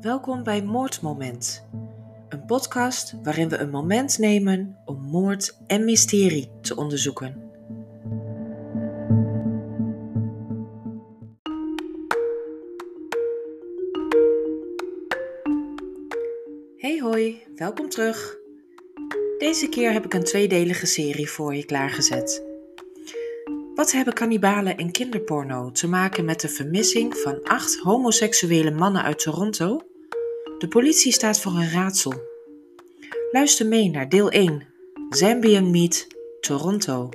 Welkom bij Moordmoment, een podcast waarin we een moment nemen om moord en mysterie te onderzoeken. Hey hoi, welkom terug. Deze keer heb ik een tweedelige serie voor je klaargezet. Wat hebben kannibalen en kinderporno te maken met de vermissing van acht homoseksuele mannen uit Toronto? De politie staat voor een raadsel. Luister mee naar deel 1: Zambian Meat, Toronto.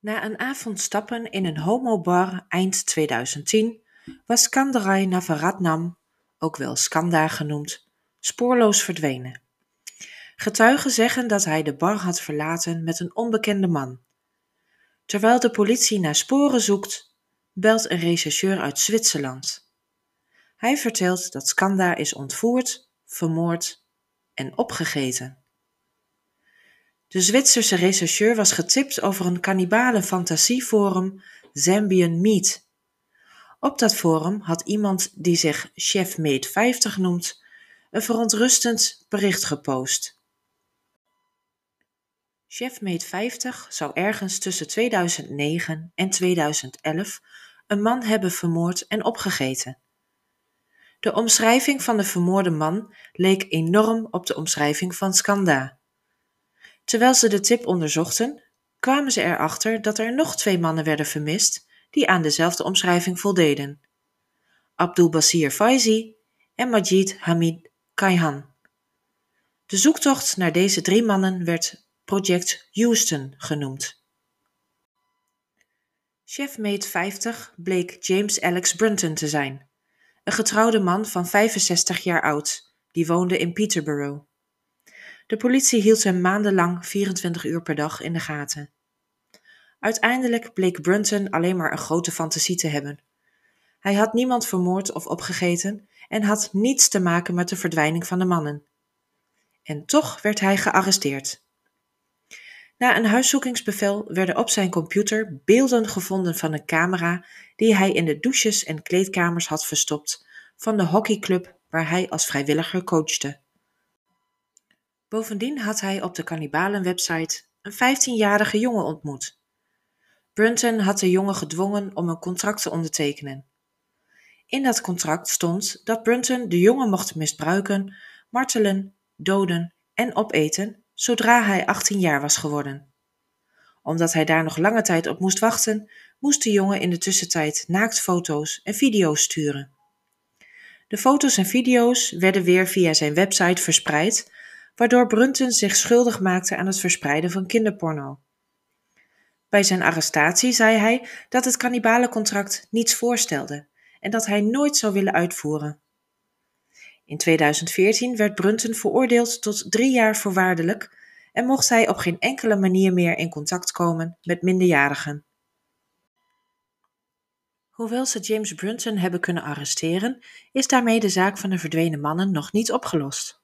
Na een avond stappen in een homobar eind 2010 was Skandarai Navaratnam, ook wel Skanda genoemd, spoorloos verdwenen. Getuigen zeggen dat hij de bar had verlaten met een onbekende man. Terwijl de politie naar sporen zoekt, belt een rechercheur uit Zwitserland. Hij vertelt dat Skanda is ontvoerd, vermoord en opgegeten. De Zwitserse rechercheur was getipt over een kannibale fantasieforum Zambian Meat. Op dat forum had iemand die zich Chef Mate 50 noemt, een verontrustend bericht gepost. Chefmate 50 zou ergens tussen 2009 en 2011 een man hebben vermoord en opgegeten. De omschrijving van de vermoorde man leek enorm op de omschrijving van Skanda. Terwijl ze de tip onderzochten, kwamen ze erachter dat er nog twee mannen werden vermist die aan dezelfde omschrijving voldeden: Abdul Basir Faizi en Majid Hamid Kaihan. De zoektocht naar deze drie mannen werd Project Houston genoemd. Chefmate 50 bleek James Alex Brunton te zijn, een getrouwde man van 65 jaar oud, die woonde in Peterborough. De politie hield hem maandenlang 24 uur per dag in de gaten. Uiteindelijk bleek Brunton alleen maar een grote fantasie te hebben. Hij had niemand vermoord of opgegeten en had niets te maken met de verdwijning van de mannen. En toch werd hij gearresteerd. Na een huiszoekingsbevel werden op zijn computer beelden gevonden van een camera die hij in de douches en kleedkamers had verstopt van de hockeyclub waar hij als vrijwilliger coachte. Bovendien had hij op de kannibalenwebsite een 15-jarige jongen ontmoet. Brunton had de jongen gedwongen om een contract te ondertekenen. In dat contract stond dat Brunton de jongen mocht misbruiken, martelen, doden en opeten zodra hij 18 jaar was geworden. Omdat hij daar nog lange tijd op moest wachten, moest de jongen in de tussentijd naaktfoto's en video's sturen. De foto's en video's werden weer via zijn website verspreid, waardoor Brunton zich schuldig maakte aan het verspreiden van kinderporno. Bij zijn arrestatie zei hij dat het cannibalencontract niets voorstelde en dat hij nooit zou willen uitvoeren. In 2014 werd Brunton veroordeeld tot drie jaar voorwaardelijk en mocht hij op geen enkele manier meer in contact komen met minderjarigen. Hoewel ze James Brunton hebben kunnen arresteren, is daarmee de zaak van de verdwenen mannen nog niet opgelost.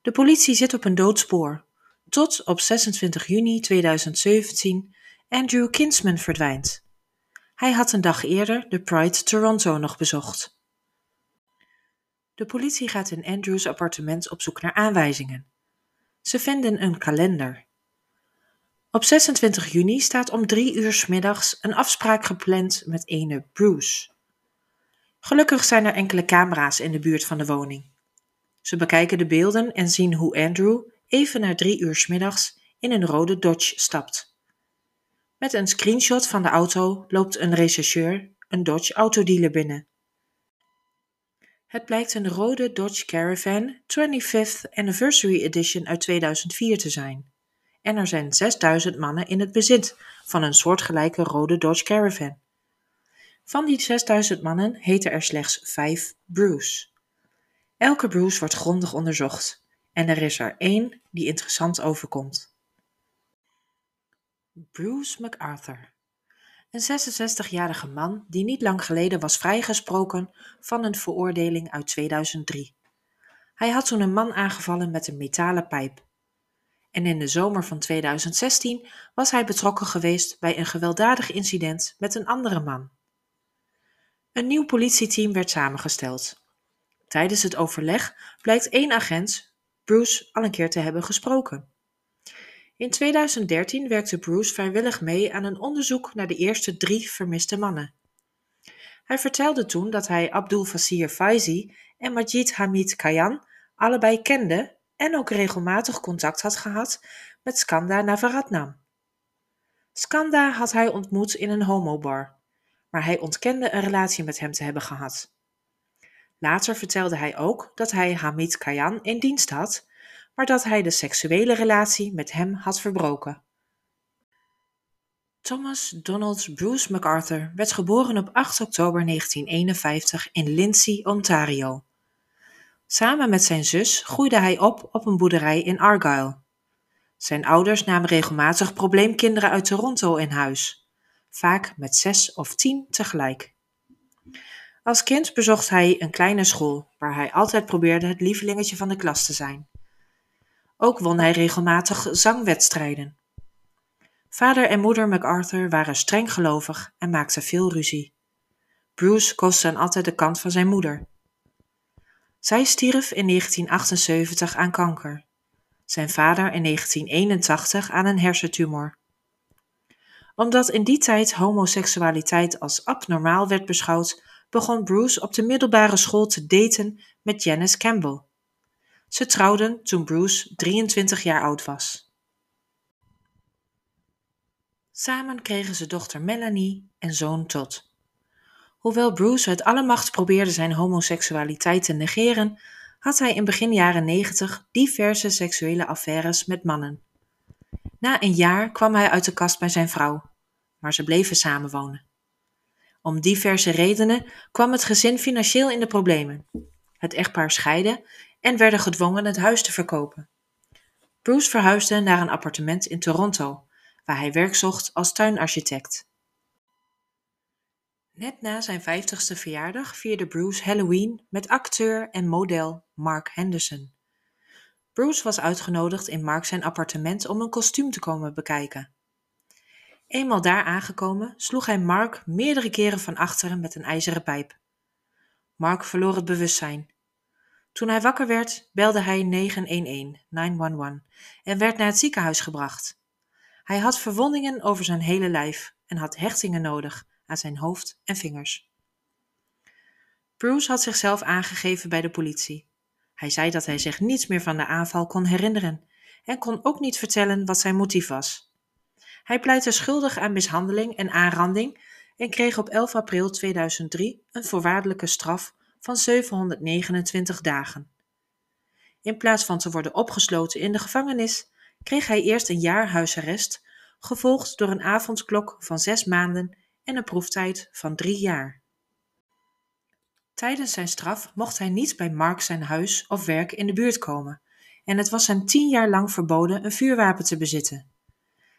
De politie zit op een doodspoor, tot op 26 juni 2017 Andrew Kinsman verdwijnt. Hij had een dag eerder de Pride Toronto nog bezocht. De politie gaat in Andrews appartement op zoek naar aanwijzingen. Ze vinden een kalender. Op 26 juni staat om drie uur s middags een afspraak gepland met ene Bruce. Gelukkig zijn er enkele camera's in de buurt van de woning. Ze bekijken de beelden en zien hoe Andrew even na drie uur s middags in een rode Dodge stapt. Met een screenshot van de auto loopt een rechercheur een Dodge autodealer binnen. Het blijkt een rode Dodge Caravan 25th Anniversary Edition uit 2004 te zijn. En er zijn 6000 mannen in het bezit van een soortgelijke rode Dodge Caravan. Van die 6000 mannen heten er slechts 5 Bruce. Elke Bruce wordt grondig onderzocht en er is er één die interessant overkomt. Bruce MacArthur een 66-jarige man die niet lang geleden was vrijgesproken van een veroordeling uit 2003. Hij had toen een man aangevallen met een metalen pijp. en in de zomer van 2016 was hij betrokken geweest bij een gewelddadig incident met een andere man. Een nieuw politieteam werd samengesteld. Tijdens het overleg blijkt één agent Bruce al een keer te hebben gesproken. In 2013 werkte Bruce vrijwillig mee aan een onderzoek naar de eerste drie vermiste mannen. Hij vertelde toen dat hij Abdul Fasir Faizi en Majid Hamid Kayan allebei kende en ook regelmatig contact had gehad met Skanda Navaratnam. Skanda had hij ontmoet in een homobar, maar hij ontkende een relatie met hem te hebben gehad. Later vertelde hij ook dat hij Hamid Kayan in dienst had, maar dat hij de seksuele relatie met hem had verbroken. Thomas Donald Bruce MacArthur werd geboren op 8 oktober 1951 in Lindsay, Ontario. Samen met zijn zus groeide hij op op een boerderij in Argyle. Zijn ouders namen regelmatig probleemkinderen uit Toronto in huis, vaak met zes of tien tegelijk. Als kind bezocht hij een kleine school, waar hij altijd probeerde het lievelingetje van de klas te zijn. Ook won hij regelmatig zangwedstrijden. Vader en moeder MacArthur waren streng gelovig en maakten veel ruzie. Bruce koos dan altijd de kant van zijn moeder. Zij stierf in 1978 aan kanker. Zijn vader in 1981 aan een hersentumor. Omdat in die tijd homoseksualiteit als abnormaal werd beschouwd, begon Bruce op de middelbare school te daten met Janice Campbell. Ze trouwden toen Bruce 23 jaar oud was. Samen kregen ze dochter Melanie en zoon Todd. Hoewel Bruce uit alle macht probeerde zijn homoseksualiteit te negeren, had hij in begin jaren 90 diverse seksuele affaires met mannen. Na een jaar kwam hij uit de kast bij zijn vrouw, maar ze bleven samenwonen. Om diverse redenen kwam het gezin financieel in de problemen. Het echtpaar scheidde en werden gedwongen het huis te verkopen. Bruce verhuisde naar een appartement in Toronto, waar hij werk zocht als tuinarchitect. Net na zijn vijftigste verjaardag vierde Bruce Halloween met acteur en model Mark Henderson. Bruce was uitgenodigd in Mark zijn appartement om een kostuum te komen bekijken. Eenmaal daar aangekomen sloeg hij Mark meerdere keren van achteren met een ijzeren pijp. Mark verloor het bewustzijn. Toen hij wakker werd, belde hij 911 911 en werd naar het ziekenhuis gebracht. Hij had verwondingen over zijn hele lijf en had hechtingen nodig aan zijn hoofd en vingers. Bruce had zichzelf aangegeven bij de politie. Hij zei dat hij zich niets meer van de aanval kon herinneren en kon ook niet vertellen wat zijn motief was. Hij pleitte schuldig aan mishandeling en aanranding en kreeg op 11 april 2003 een voorwaardelijke straf van 729 dagen. In plaats van te worden opgesloten in de gevangenis, kreeg hij eerst een jaar huisarrest, gevolgd door een avondklok van zes maanden en een proeftijd van drie jaar. Tijdens zijn straf mocht hij niet bij Mark zijn huis of werk in de buurt komen en het was hem tien jaar lang verboden een vuurwapen te bezitten.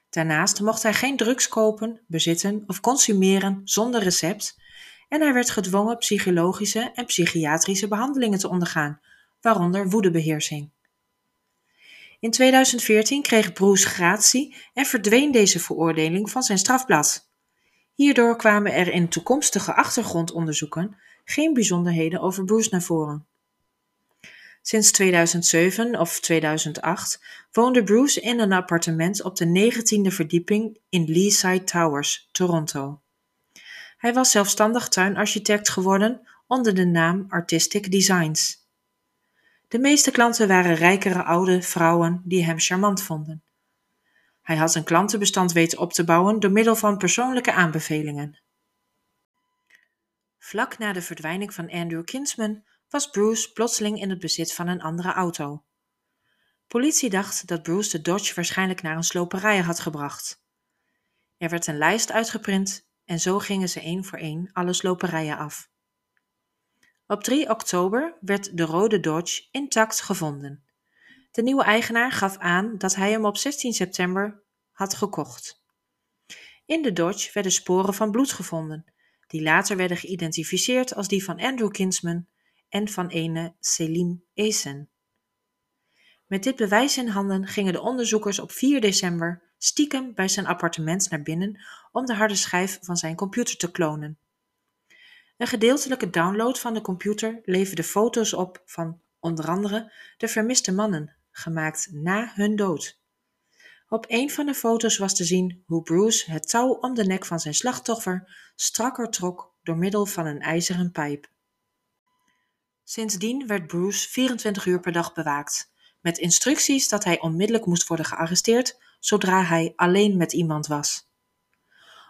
Daarnaast mocht hij geen drugs kopen, bezitten of consumeren zonder recept en hij werd gedwongen psychologische en psychiatrische behandelingen te ondergaan, waaronder woedebeheersing. In 2014 kreeg Bruce gratie en verdween deze veroordeling van zijn strafblad. Hierdoor kwamen er in toekomstige achtergrondonderzoeken geen bijzonderheden over Bruce naar voren. Sinds 2007 of 2008 woonde Bruce in een appartement op de 19e verdieping in Leaside Towers, Toronto. Hij was zelfstandig tuinarchitect geworden onder de naam Artistic Designs. De meeste klanten waren rijkere oude vrouwen die hem charmant vonden. Hij had een klantenbestand weten op te bouwen door middel van persoonlijke aanbevelingen. Vlak na de verdwijning van Andrew Kinsman was Bruce plotseling in het bezit van een andere auto. Politie dacht dat Bruce de Dodge waarschijnlijk naar een sloperij had gebracht. Er werd een lijst uitgeprint en zo gingen ze één voor één alle sloperijen af. Op 3 oktober werd de rode Dodge intact gevonden. De nieuwe eigenaar gaf aan dat hij hem op 16 september had gekocht. In de Dodge werden sporen van bloed gevonden, die later werden geïdentificeerd als die van Andrew Kinsman en van ene Selim Eisen. Met dit bewijs in handen gingen de onderzoekers op 4 december stiekem bij zijn appartement naar binnen om de harde schijf van zijn computer te klonen. Een gedeeltelijke download van de computer leverde foto's op van onder andere de vermiste mannen, gemaakt na hun dood. Op een van de foto's was te zien hoe Bruce het touw om de nek van zijn slachtoffer strakker trok door middel van een ijzeren pijp. Sindsdien werd Bruce 24 uur per dag bewaakt, met instructies dat hij onmiddellijk moest worden gearresteerd zodra hij alleen met iemand was.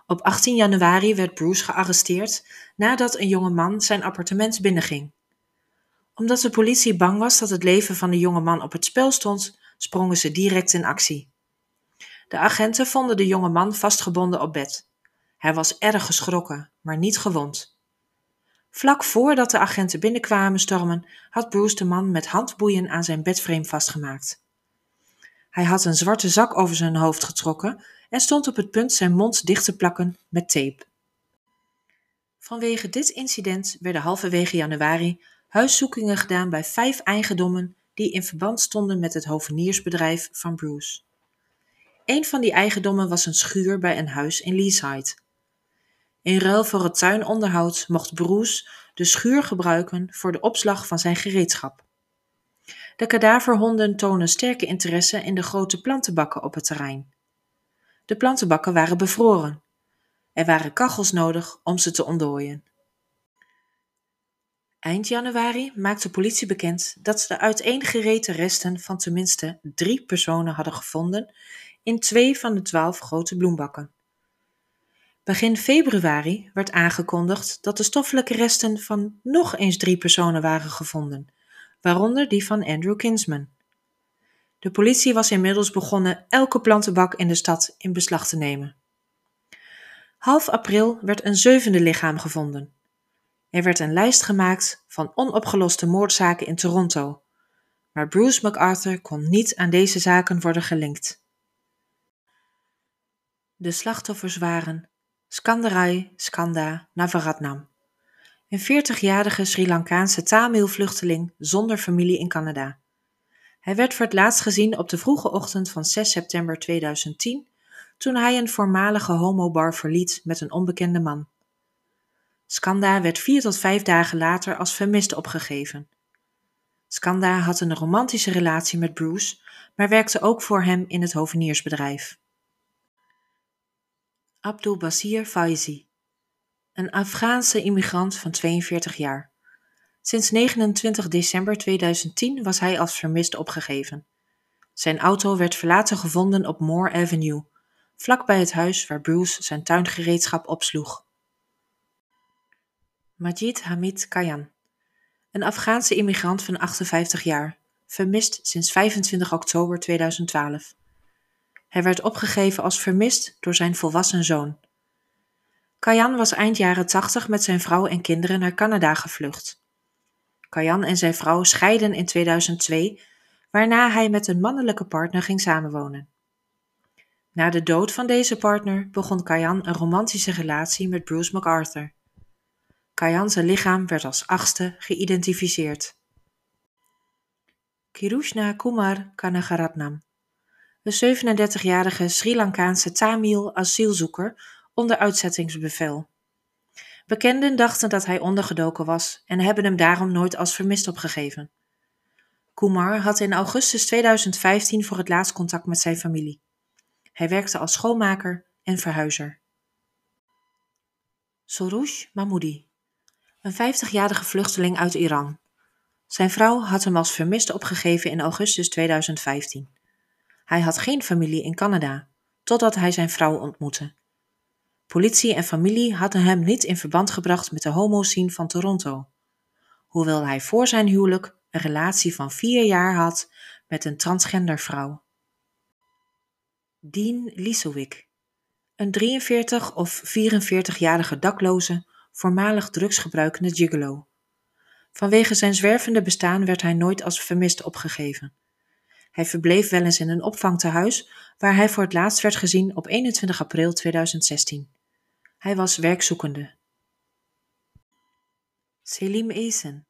Op 18 januari werd Bruce gearresteerd nadat een jonge man zijn appartement binnenging. Omdat de politie bang was dat het leven van de jonge man op het spel stond, sprongen ze direct in actie. De agenten vonden de jonge man vastgebonden op bed. Hij was erg geschrokken, maar niet gewond. Vlak voordat de agenten binnenkwamen stormen, had Bruce de man met handboeien aan zijn bedframe vastgemaakt. Hij had een zwarte zak over zijn hoofd getrokken en stond op het punt zijn mond dicht te plakken met tape. Vanwege dit incident werden halverwege januari huiszoekingen gedaan bij vijf eigendommen die in verband stonden met het hoveniersbedrijf van Bruce. Een van die eigendommen was een schuur bij een huis in Leaside. In ruil voor het tuinonderhoud mocht Bruce de schuur gebruiken voor de opslag van zijn gereedschap. De kadaverhonden tonen sterke interesse in de grote plantenbakken op het terrein. De plantenbakken waren bevroren. Er waren kachels nodig om ze te ontdooien. Eind januari maakte de politie bekend dat ze de uiteengereten resten van tenminste drie personen hadden gevonden in twee van de twaalf grote bloembakken. Begin februari werd aangekondigd dat de stoffelijke resten van nog eens drie personen waren gevonden, waaronder die van Andrew Kinsman. De politie was inmiddels begonnen elke plantenbak in de stad in beslag te nemen. Half april werd een zevende lichaam gevonden. Er werd een lijst gemaakt van onopgeloste moordzaken in Toronto, maar Bruce MacArthur kon niet aan deze zaken worden gelinkt. De slachtoffers waren Skandarai Skanda Navaratnam, een 40-jarige Sri Lankaanse Tamil-vluchteling zonder familie in Canada. Hij werd voor het laatst gezien op de vroege ochtend van 6 september 2010, toen hij een voormalige homobar verliet met een onbekende man. Skanda werd vier tot vijf dagen later als vermist opgegeven. Skanda had een romantische relatie met Bruce, maar werkte ook voor hem in het hoveniersbedrijf. Abdul Basir Faizi, een Afghaanse immigrant van 42 jaar. Sinds 29 december 2010 was hij als vermist opgegeven. Zijn auto werd verlaten gevonden op Moore Avenue, vlakbij het huis waar Bruce zijn tuingereedschap opsloeg. Majid Hamid Kayan, een Afghaanse immigrant van 58 jaar, vermist sinds 25 oktober 2012. Hij werd opgegeven als vermist door zijn volwassen zoon. Kayan was eind jaren 80 met zijn vrouw en kinderen naar Canada gevlucht. Kayan en zijn vrouw scheiden in 2002, waarna hij met een mannelijke partner ging samenwonen. Na de dood van deze partner begon Kayan een romantische relatie met Bruce MacArthur. Kayan's lichaam werd als achtste geïdentificeerd. Kirushna Kumar Kanagaratnam de 37-jarige Sri Lankaanse Tamil asielzoeker onder uitzettingsbevel. Bekenden dachten dat hij ondergedoken was en hebben hem daarom nooit als vermist opgegeven. Kumar had in augustus 2015 voor het laatst contact met zijn familie. Hij werkte als schoonmaker en verhuizer. Soroush Mahmoudi, een 50-jarige vluchteling uit Iran. Zijn vrouw had hem als vermist opgegeven in augustus 2015. Hij had geen familie in Canada, totdat hij zijn vrouw ontmoette. Politie en familie hadden hem niet in verband gebracht met de homoscene van Toronto, hoewel hij voor zijn huwelijk een relatie van vier jaar had met een transgender vrouw. Dean Lisowick, een 43 of 44-jarige dakloze, voormalig drugsgebruikende gigolo. Vanwege zijn zwervende bestaan werd hij nooit als vermist opgegeven. Hij verbleef wel eens in een opvangtehuis, waar hij voor het laatst werd gezien op 21 april 2016. Hij was werkzoekende. Selim Esen,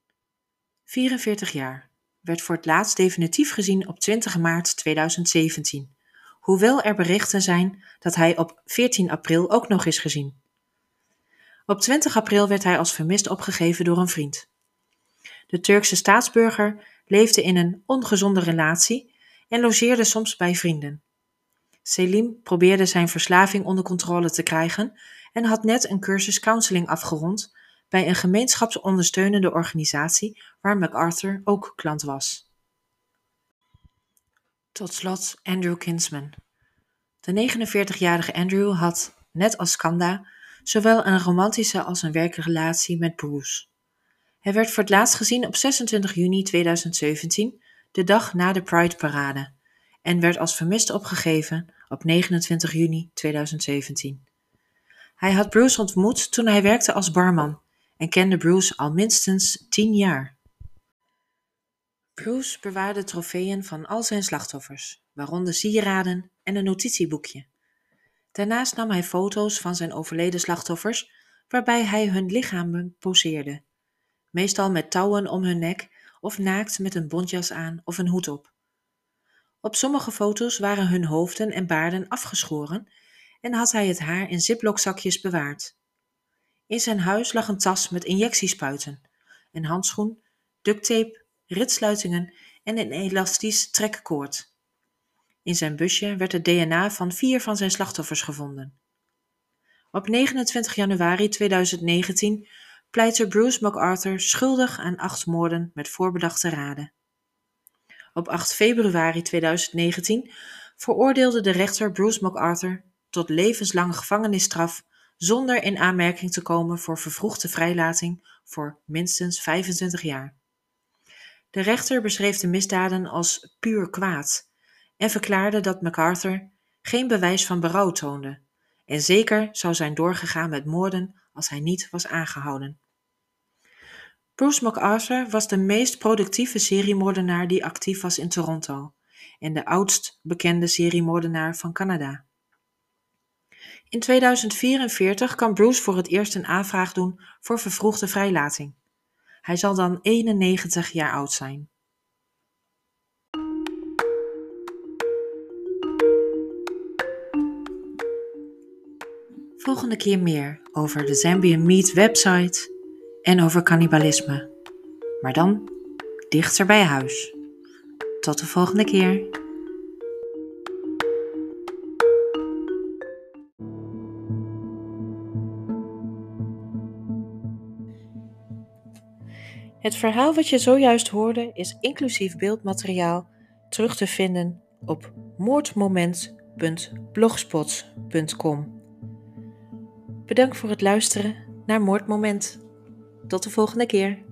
44 jaar, werd voor het laatst definitief gezien op 20 maart 2017, hoewel er berichten zijn dat hij op 14 april ook nog is gezien. Op 20 april werd hij als vermist opgegeven door een vriend. De Turkse staatsburger leefde in een ongezonde relatie en logeerde soms bij vrienden. Selim probeerde zijn verslaving onder controle te krijgen en had net een cursus counseling afgerond bij een gemeenschapsondersteunende organisatie waar MacArthur ook klant was. Tot slot Andrew Kinsman. De 49-jarige Andrew had, net als Kanda, zowel een romantische als een werkelijke relatie met Bruce. Hij werd voor het laatst gezien op 26 juni 2017, de dag na de Pride-parade, en werd als vermist opgegeven op 29 juni 2017. Hij had Bruce ontmoet toen hij werkte als barman en kende Bruce al minstens tien jaar. Bruce bewaarde trofeeën van al zijn slachtoffers, waaronder sieraden en een notitieboekje. Daarnaast nam hij foto's van zijn overleden slachtoffers, waarbij hij hun lichamen poseerde, meestal met touwen om hun nek of naakt met een bontjas aan of een hoed op. Op sommige foto's waren hun hoofden en baarden afgeschoren en had hij het haar in ziplockzakjes bewaard. In zijn huis lag een tas met injectiespuiten, een handschoen, ducttape, ritsluitingen en een elastisch trekkoord. In zijn busje werd het DNA van vier van zijn slachtoffers gevonden. Op 29 januari 2019 pleitte Bruce MacArthur schuldig aan acht moorden met voorbedachte raden. Op 8 februari 2019 veroordeelde de rechter Bruce MacArthur tot levenslange gevangenisstraf zonder in aanmerking te komen voor vervroegde vrijlating voor minstens 25 jaar. De rechter beschreef de misdaden als puur kwaad en verklaarde dat MacArthur geen bewijs van berouw toonde en zeker zou zijn doorgegaan met moorden als hij niet was aangehouden. Bruce MacArthur was de meest productieve seriemoordenaar die actief was in Toronto en de oudst bekende seriemoordenaar van Canada. In 2044 kan Bruce voor het eerst een aanvraag doen voor vervroegde vrijlating. Hij zal dan 91 jaar oud zijn. Volgende keer meer over de Zambian Meat website en over cannibalisme. Maar dan dichter bij huis. Tot de volgende keer. Het verhaal wat je zojuist hoorde is inclusief beeldmateriaal terug te vinden op moordmoment.blogspot.com. Bedankt voor het luisteren naar Moordmoment. Tot de volgende keer.